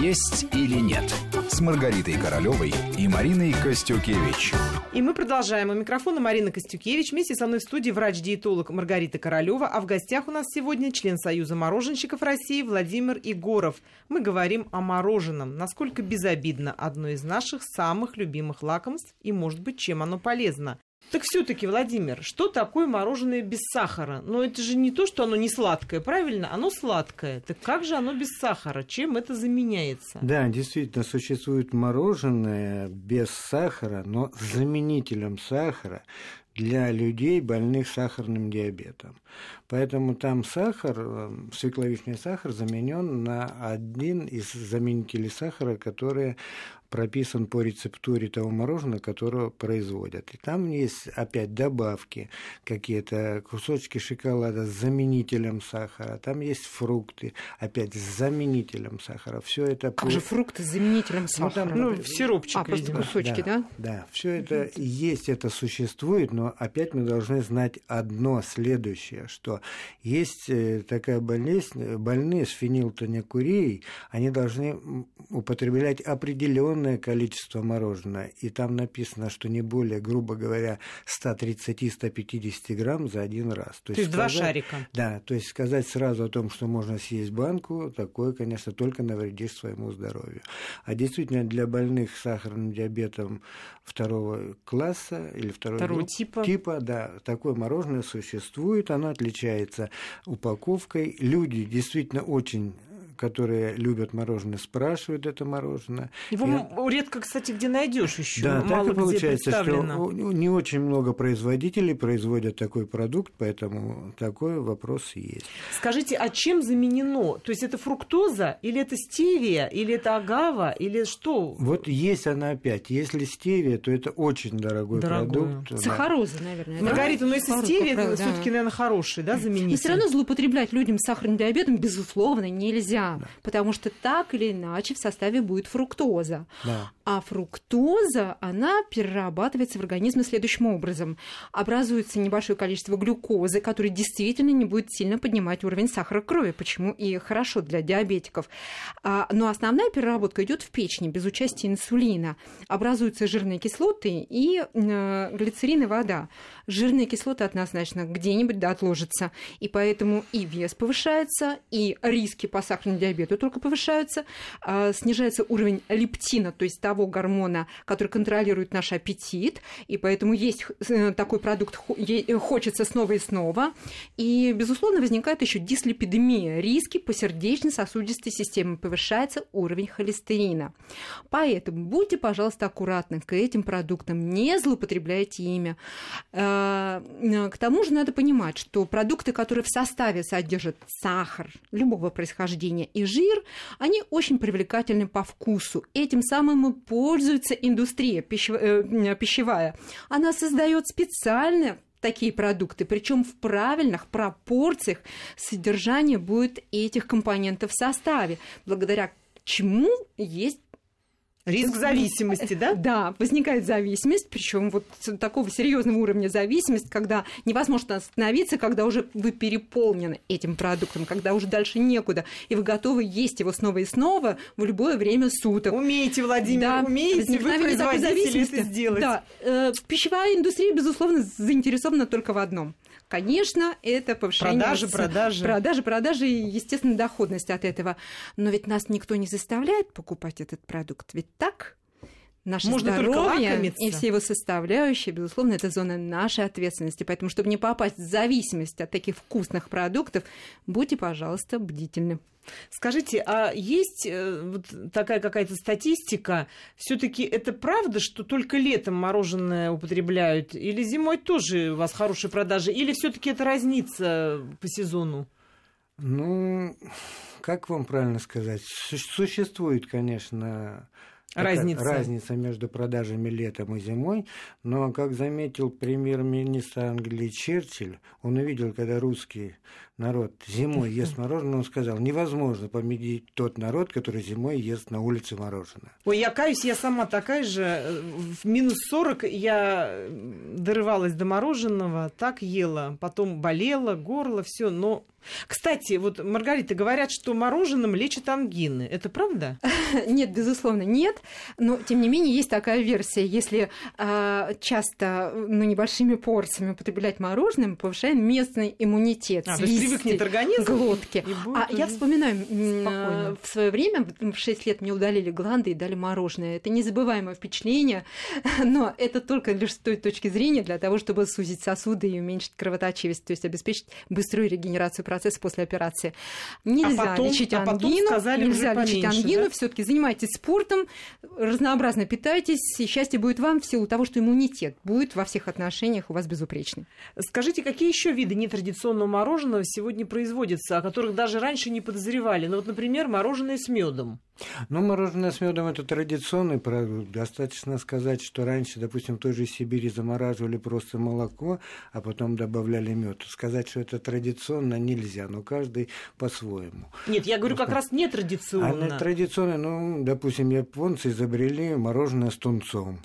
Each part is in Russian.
«Есть или нет» с Маргаритой Королевой и Мариной Костюкевич. И мы продолжаем. У микрофона Марина Костюкевич. Вместе со мной в студии врач-диетолог Маргарита Королева. А в гостях у нас сегодня член Союза мороженщиков России Владимир Егоров. Мы говорим о мороженом. Насколько безобидно одно из наших самых любимых лакомств и, может быть, чем оно полезно. Так все-таки, Владимир, что такое мороженое без сахара? Но это же не то, что оно не сладкое, правильно? Оно сладкое. Так как же оно без сахара? Чем это заменяется? Да, действительно, существует мороженое без сахара, но заменителем сахара для людей, больных сахарным диабетом. Поэтому там сахар, э, свекловичный сахар заменен на один из заменителей сахара, которые прописан по рецептуре того мороженого, которое производят. И там есть опять добавки, какие-то кусочки шоколада с заменителем сахара, там есть фрукты, опять с заменителем сахара. Все это как по... же фрукты с заменителем сахара? Ну, там, ну сиропчик, а, просто кусочки, да? Да, да. все это есть, это существует, но опять мы должны знать одно следующее, что есть э, такая болезнь, больные с фенилтонекурией, они должны употреблять определенные огромное количество мороженого, и там написано, что не более, грубо говоря, 130-150 грамм за один раз. То, то есть, сказать, два шарика. Да, то есть сказать сразу о том, что можно съесть банку, такое, конечно, только навредишь своему здоровью. А действительно, для больных сахарным диабетом второго класса или второго, второго типа. типа, да, такое мороженое существует, оно отличается упаковкой. Люди действительно очень которые любят мороженое, спрашивают это мороженое. Его и... редко, кстати, где найдешь еще. Да, Мало так и получается, что не очень много производителей производят такой продукт, поэтому такой вопрос есть. Скажите, а чем заменено? То есть это фруктоза, или это стевия, или это агава, или что? Вот есть она опять. Если стевия, то это очень дорогой Дорогую. продукт. Сахароза, наверное. Маргарита, да? но если стевия, это да. все-таки, наверное, хороший, да, заменитель? Но все равно злоупотреблять людям с сахарным диабетом, безусловно, нельзя да. потому что так или иначе в составе будет фруктоза. Да. А фруктоза, она перерабатывается в организме следующим образом. Образуется небольшое количество глюкозы, которое действительно не будет сильно поднимать уровень сахара крови, почему и хорошо для диабетиков. А, но основная переработка идет в печени без участия инсулина. Образуются жирные кислоты и э, глицерин и вода. Жирные кислоты однозначно где-нибудь да, отложатся. И поэтому и вес повышается, и риски по сахарному диабету только повышаются, э, снижается уровень лептина, то есть того, гормона, который контролирует наш аппетит, и поэтому есть э, такой продукт хочется снова и снова. И, безусловно, возникает еще дислепидемия, риски по сердечно-сосудистой системе, повышается уровень холестерина. Поэтому будьте, пожалуйста, аккуратны к этим продуктам, не злоупотребляйте ими. Э, к тому же надо понимать, что продукты, которые в составе содержат сахар любого происхождения и жир, они очень привлекательны по вкусу. Этим самым мы пользуется индустрия э, пищевая. Она создает специально такие продукты, причем в правильных пропорциях содержания будет этих компонентов в составе, благодаря чему есть Риск зависимости, да? Да, возникает зависимость, причем вот такого серьезного уровня зависимость, когда невозможно остановиться, когда уже вы переполнены этим продуктом, когда уже дальше некуда, и вы готовы есть его снова и снова в любое время суток. Умеете, Владимир, да, умеете, вы производители это сделать. Да, э, пищевая индустрия, безусловно, заинтересована только в одном – Конечно, это повышение... Продажи, продажи. Продажи, продажи и, естественно, доходность от этого. Но ведь нас никто не заставляет покупать этот продукт. Ведь так? Наше Можно здоровье и все его составляющие, безусловно, это зона нашей ответственности. Поэтому, чтобы не попасть в зависимость от таких вкусных продуктов, будьте, пожалуйста, бдительны. Скажите, а есть э, вот такая какая-то статистика? Все-таки это правда, что только летом мороженое употребляют, или зимой тоже у вас хорошие продажи, или все-таки это разница по сезону? Ну, как вам правильно сказать? Существует, конечно, разница. разница между продажами летом и зимой, но, как заметил премьер-министр Англии Черчилль, он увидел, когда русский народ зимой ест мороженое, он сказал, невозможно победить тот народ, который зимой ест на улице мороженое. Ой, я каюсь, я сама такая же. В минус 40 я дорывалась до мороженого, так ела, потом болела, горло, все, но Кстати, вот, Маргарита, говорят, что мороженым лечат ангины. Это правда? Нет, безусловно, нет. Но, тем не менее, есть такая версия. Если э, часто, ну, небольшими порциями употреблять мороженое, мы повышаем местный иммунитет. А, то есть привыкнет организм? Глотки. А я вспоминаю, спокойно. в свое время, в 6 лет мне удалили гланды и дали мороженое. Это незабываемое впечатление, но это только лишь с той точки зрения для того, чтобы сузить сосуды и уменьшить кровоточивость, то есть обеспечить быструю регенерацию процесс после операции. Нельзя а потом, лечить а потом ангину, сказали нельзя уже лечить поменьше, ангину, да? все-таки занимайтесь спортом, разнообразно питайтесь, и счастье будет вам в силу того, что иммунитет будет во всех отношениях у вас безупречный. Скажите, какие еще виды нетрадиционного мороженого сегодня производятся, о которых даже раньше не подозревали? Ну вот, например, мороженое с медом. Ну, мороженое с медом это традиционный продукт. Достаточно сказать, что раньше, допустим, в той же Сибири замораживали просто молоко, а потом добавляли мед. Сказать, что это традиционно, нельзя, но каждый по-своему. Нет, я говорю как раз нетрадиционно. на традиционно, ну, допустим, японцы изобрели мороженое с тунцом.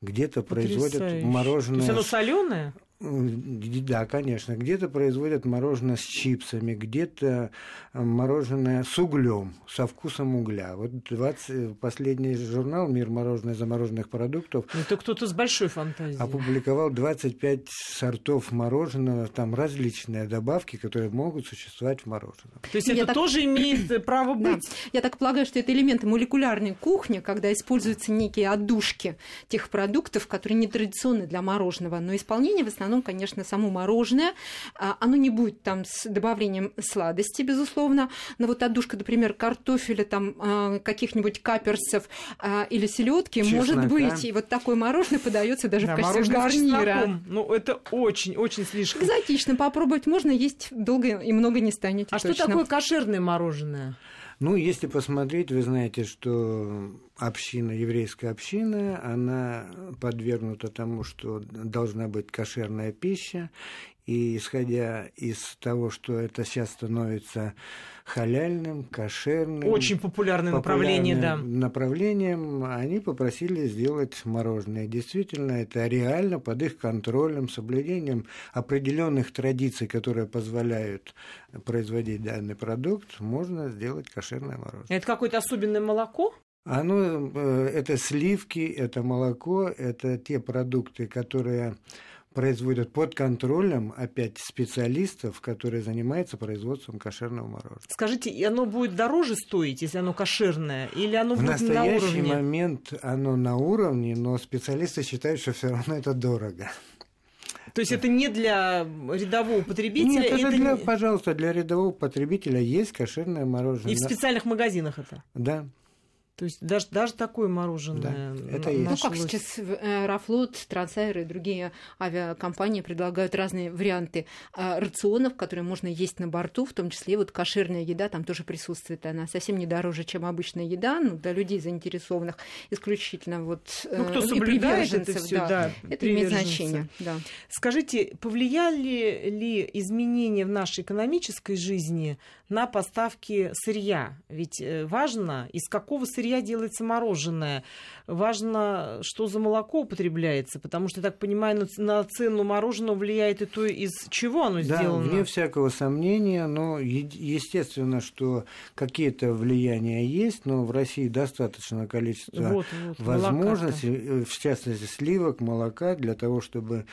Где-то производят мороженое... То есть оно соленое? Да, конечно. Где-то производят мороженое с чипсами, где-то э, мороженое с углем, со вкусом угля. Вот 20, последний журнал «Мир мороженое замороженных продуктов» Это кто-то с большой фантазией. опубликовал 25 сортов мороженого, там различные добавки, которые могут существовать в мороженом. То есть Я это так- тоже имеет э, право Да. быть? Я так полагаю, что это элементы молекулярной кухни, когда используются некие отдушки тех продуктов, которые не традиционны для мороженого. Но исполнение в основном, конечно, само мороженое. А, Оно не будет там с добавлением сладости, безусловно. Но вот отдушка, например, картофеля, там а, каких-нибудь каперсов а, или селедки может быть. И вот такое мороженое подается даже Да, в качестве гарнира. Ну, это очень-очень слишком. Экзотично попробовать можно, есть долго и много не станете. А что точно. такое кошерное мороженое? Ну, если посмотреть, вы знаете, что община, еврейская община, она подвергнута тому, что должна быть кошерная пища, и исходя из того, что это сейчас становится халяльным, кошерным, Очень популярное направление, да. популярным направлением, они попросили сделать мороженое. Действительно, это реально под их контролем, соблюдением определенных традиций, которые позволяют производить данный продукт, можно сделать кошерное мороженое. Это какое-то особенное молоко? Оно, э, это сливки, это молоко, это те продукты, которые производят под контролем, опять, специалистов, которые занимаются производством кошерного мороженого. Скажите, и оно будет дороже стоить, если оно кошерное, или оно В будет Ну, на настоящий уровне? момент оно на уровне, но специалисты считают, что все равно это дорого. То есть это не для рядового потребителя, Нет, это это для, не- пожалуйста, для рядового потребителя есть кошерное мороженое. и в специальных магазинах это. Да. То есть даже, даже такое мороженое Да, это есть. Ну как сейчас э, Аэрофлот, Трансайр и другие авиакомпании предлагают разные варианты э, рационов, которые можно есть на борту, в том числе вот кошерная еда там тоже присутствует. Она совсем не дороже, чем обычная еда, ну, для людей заинтересованных исключительно вот Ну, кто э, и соблюдает это все, да. да, Это имеет значение, да. Скажите, повлияли ли изменения в нашей экономической жизни на поставки сырья? Ведь э, важно, из какого сырья делается мороженое. Важно, что за молоко употребляется, потому что, я так понимаю, на цену мороженого влияет и то, из чего оно Да, сделано. вне всякого сомнения, но естественно, что какие-то влияния есть, но в России достаточно количества Вот, вот, возможностей, э, в частности, сливок, молока, для того, чтобы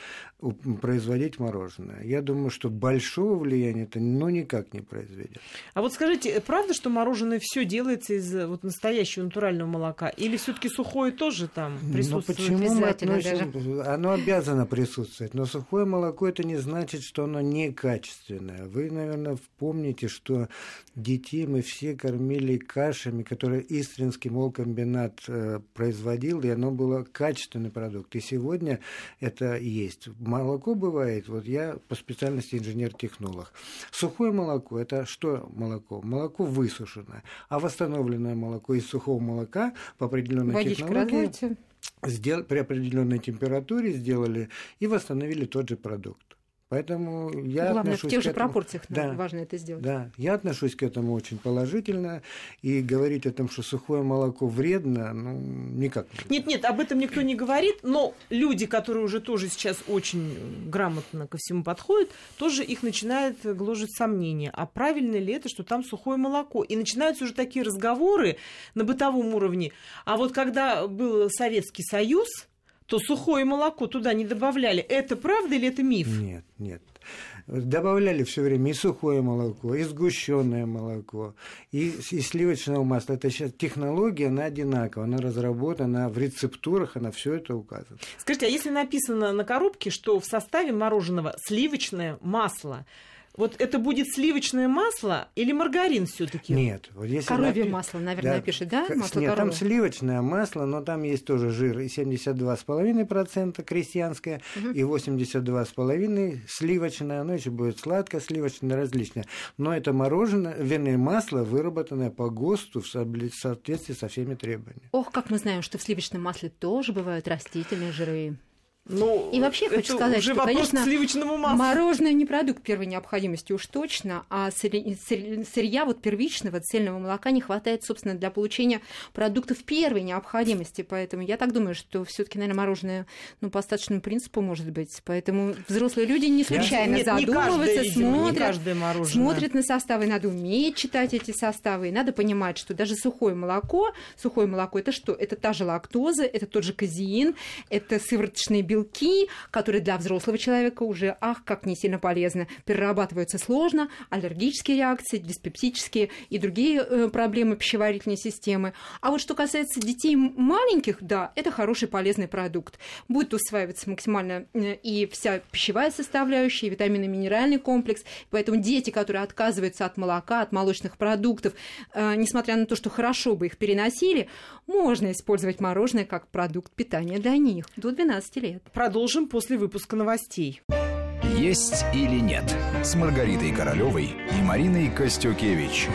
производить мороженое. Я думаю, что большого влияния это ну, никак не произведет. А вот скажите, э, правда, что мороженое все делается из э, вот настоящего натурального молока? Или все-таки сухое тоже там Но присутствует? почему мы относим... Оно обязано присутствовать, но сухое молоко это не значит, что оно некачественное. Вы, наверное, помните, что детей мы все кормили кашами, которые Истринский молкомбинат э, производил, и оно было качественный продукт. И сегодня это есть. Молоко бывает, вот я по специальности инженер-технолог. Сухое молоко – это что молоко? Молоко высушенное. А восстановленное молоко из сухого молока по определенной Водичка технологии сдел- при определенной температуре сделали и восстановили тот же продукт. Поэтому я Главное, отношусь в тех к же этому... пропорциях да, важно это сделать. Да, я отношусь к этому очень положительно, и говорить о том, что сухое молоко вредно, ну, никак. Нет, нет, об этом никто не говорит, но люди, которые уже тоже сейчас очень грамотно ко всему подходят, тоже их начинают гложить сомнения, а правильно ли это, что там сухое молоко? И начинаются уже такие разговоры на бытовом уровне. А вот когда был Советский Союз, то сухое молоко туда не добавляли. Это правда или это миф? Нет, нет. Добавляли все время и сухое молоко, и сгущенное молоко, и, и сливочное масло. Это сейчас технология, она одинаковая, она разработана в рецептурах, она все это указывает. Скажите, а если написано на коробке, что в составе мороженого сливочное масло, вот это будет сливочное масло или маргарин все-таки? Нет, вот если Коровье напи- масло, наверное, Да. пишет, да? Масло Нет, там коровье. сливочное масло, но там есть тоже жир и 72,5% крестьянское, и 82,5% сливочное, оно еще будет сладко-сливочное, различное. Но это мороженое, вернее, масло, выработанное по ГОСТу в соответствии со всеми требованиями. Ох, как мы знаем, что в сливочном масле тоже бывают растительные жиры. Ну, И вообще хочу сказать, уже что, конечно, к сливочному маслу. Мороженое не продукт первой необходимости уж точно, а сырь- сырь- сырья вот первичного цельного молока не хватает, собственно, для получения продуктов первой необходимости. Поэтому я так думаю, что все таки наверное, мороженое ну, по остаточному принципу может быть. Поэтому взрослые люди не случайно Нет, не задумываются, не смотрят, мороженое. смотрят на составы, надо уметь читать эти составы, и надо понимать, что даже сухое молоко, сухое молоко это что? Это та же лактоза, это тот же казеин, это сывороточные белки, которые для взрослого человека уже, ах, как не сильно полезны, перерабатываются сложно, аллергические реакции, диспептические и другие э, проблемы пищеварительной системы. А вот что касается детей маленьких, да, это хороший полезный продукт. Будет усваиваться максимально э, и вся пищевая составляющая, и витаминно минеральный комплекс. Поэтому дети, которые отказываются от молока, от молочных продуктов, э, несмотря на то, что хорошо бы их переносили, можно использовать мороженое как продукт питания для них до 12 лет. Продолжим после выпуска новостей. «Есть или нет» с Маргаритой Королевой и Мариной Костюкевич.